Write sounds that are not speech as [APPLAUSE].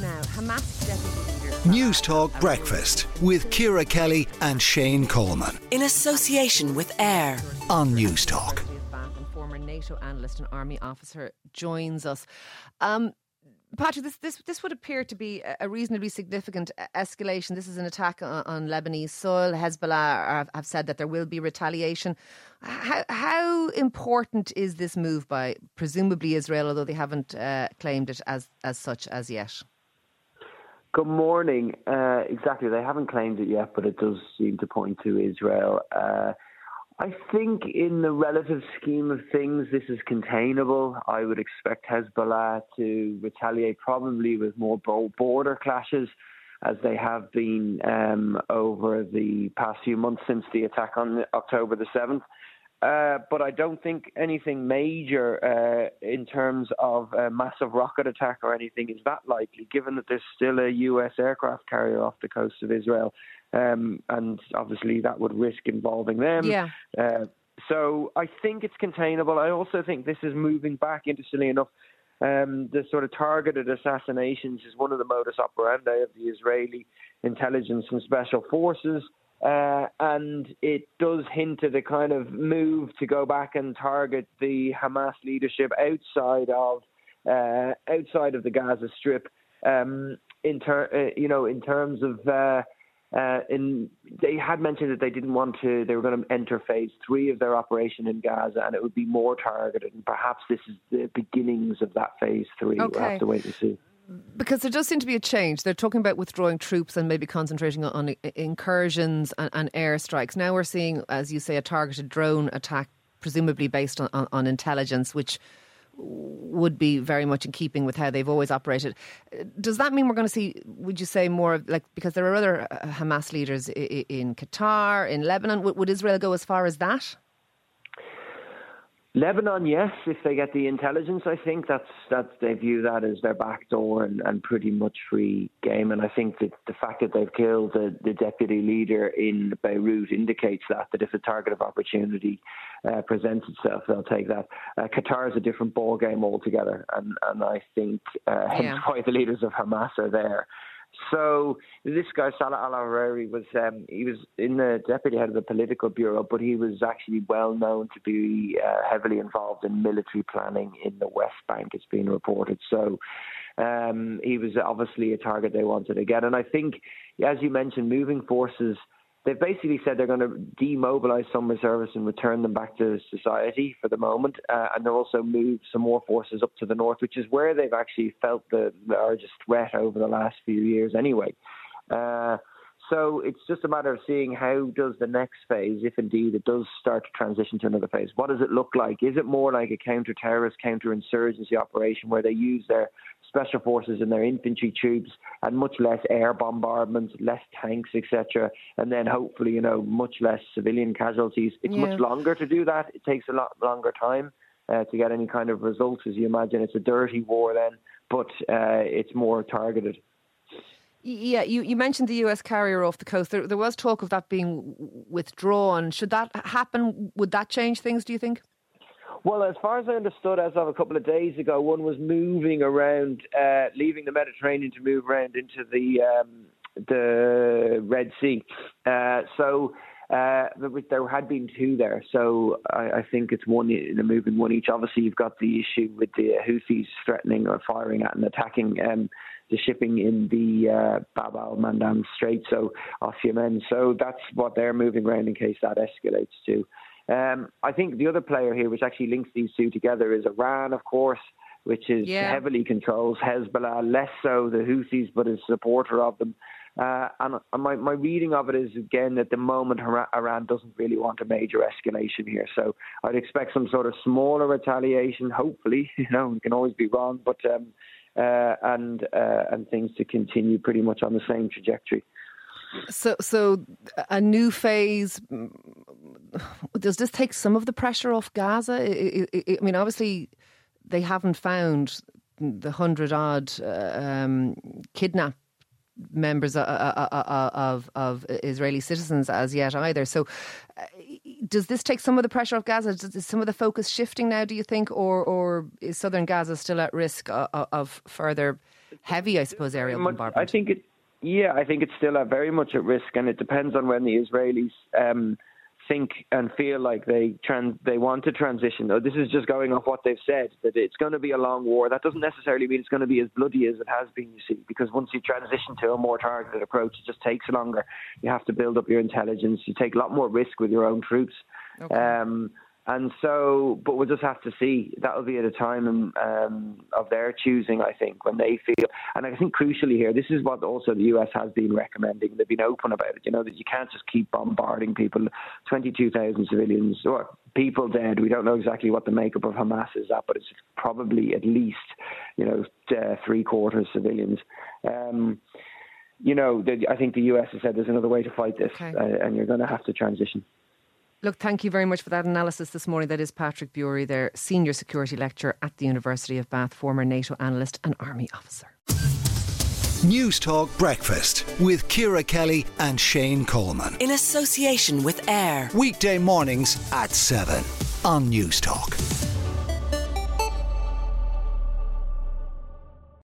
Now, Hamas deputy leader. Newstalk Breakfast with Ciara Kelly and Shane Coleman. In association with AIR on Newstalk. And former NATO analyst and army officer joins us. Um, Patrick, this, this this would appear to be a reasonably significant escalation. This is an attack on, on Lebanese soil. Hezbollah have said that there will be retaliation. How, how important is this move by presumably Israel, although they haven't uh, claimed it as as such as yet? Good morning. Uh, exactly, they haven't claimed it yet, but it does seem to point to Israel. Uh, I think in the relative scheme of things, this is containable. I would expect Hezbollah to retaliate probably with more border clashes as they have been um, over the past few months since the attack on October the 7th. Uh, but I don't think anything major uh, in terms of a massive rocket attack or anything is that likely, given that there's still a US aircraft carrier off the coast of Israel um, and obviously that would risk involving them. Yeah. Uh, so I think it's containable. I also think this is moving back, interestingly enough. Um, the sort of targeted assassinations is one of the modus operandi of the Israeli intelligence and special forces. Uh, and it does hint at a kind of move to go back and target the Hamas leadership outside of uh, outside of the Gaza Strip. Um, in ter- uh, you know, in terms of uh, uh, in, they had mentioned that they didn't want to, they were going to enter phase three of their operation in Gaza and it would be more targeted. And perhaps this is the beginnings of that phase three. Okay. We'll have to wait and see. Because there does seem to be a change. They're talking about withdrawing troops and maybe concentrating on incursions and, and airstrikes. Now we're seeing, as you say, a targeted drone attack, presumably based on, on, on intelligence, which would be very much in keeping with how they've always operated. Does that mean we're going to see, would you say, more of like, because there are other uh, Hamas leaders in Qatar, in Lebanon, would Israel go as far as that? Lebanon, yes, if they get the intelligence, I think that's that's they view that as their back door and, and pretty much free game. And I think that the fact that they've killed the, the deputy leader in Beirut indicates that that if a target of opportunity uh, presents itself, they'll take that. Uh, Qatar is a different ball game altogether, and and I think uh, hence [LAUGHS] why the leaders of Hamas are there. So this guy Saleh al-Arouri was um, he was in the deputy head of the political bureau, but he was actually well known to be uh, heavily involved in military planning in the West Bank. It's been reported. So um, he was obviously a target they wanted to get, and I think, as you mentioned, moving forces they've basically said they're going to demobilize some reservists and return them back to society for the moment, uh, and they'll also move some more forces up to the north, which is where they've actually felt the largest threat over the last few years, anyway. Uh, so it's just a matter of seeing how does the next phase, if indeed it does start to transition to another phase, what does it look like? Is it more like a counter-terrorist, counter-insurgency operation where they use their special forces and their infantry troops and much less air bombardments, less tanks, etc., and then hopefully, you know, much less civilian casualties? It's yeah. much longer to do that. It takes a lot longer time uh, to get any kind of results, as you imagine. It's a dirty war then, but uh, it's more targeted. Yeah, you, you mentioned the US carrier off the coast. There, there was talk of that being withdrawn. Should that happen? Would that change things, do you think? Well, as far as I understood, as of a couple of days ago, one was moving around, uh, leaving the Mediterranean to move around into the um, the Red Sea. Uh, so uh, there had been two there, so I, I think it's one they're moving one each. Obviously, you've got the issue with the Houthis threatening or firing at and attacking um, the shipping in the uh, Bab al Mandab Strait, so off Yemen. So that's what they're moving around in case that escalates too. Um, I think the other player here, which actually links these two together, is Iran, of course, which is yeah. heavily controls Hezbollah, less so the Houthis, but is a supporter of them. Uh, and my, my reading of it is again at the moment Iran doesn't really want a major escalation here, so I'd expect some sort of smaller retaliation. Hopefully, [LAUGHS] you know, we can always be wrong, but um, uh, and uh, and things to continue pretty much on the same trajectory. So, so a new phase. Mm, does this take some of the pressure off Gaza? I, I, I mean, obviously, they haven't found the hundred odd uh, um, kidnapped members of, of, of Israeli citizens as yet either. So, uh, does this take some of the pressure off Gaza? Is some of the focus shifting now? Do you think, or or is southern Gaza still at risk of, of further heavy, I suppose, aerial bombardment. I think it. Yeah, I think it's still a very much at risk, and it depends on when the Israelis. Um, think and feel like they trans they want to transition. Though this is just going off what they've said that it's going to be a long war. That doesn't necessarily mean it's going to be as bloody as it has been. You see, because once you transition to a more targeted approach, it just takes longer. You have to build up your intelligence. You take a lot more risk with your own troops. Okay. Um, and so, but we'll just have to see. That'll be at a time um, of their choosing, I think, when they feel. And I think crucially here, this is what also the US has been recommending. They've been open about it. You know that you can't just keep bombarding people. Twenty-two thousand civilians or people dead. We don't know exactly what the makeup of Hamas is at, but it's probably at least, you know, uh, three quarters civilians. Um, you know, I think the US has said there's another way to fight this, okay. uh, and you're going to have to transition. Look, thank you very much for that analysis this morning. That is Patrick Bury, their senior security lecturer at the University of Bath, former NATO analyst and army officer. Newstalk Breakfast with Ciara Kelly and Shane Coleman. In association with AIR. Weekday mornings at 7 on Newstalk.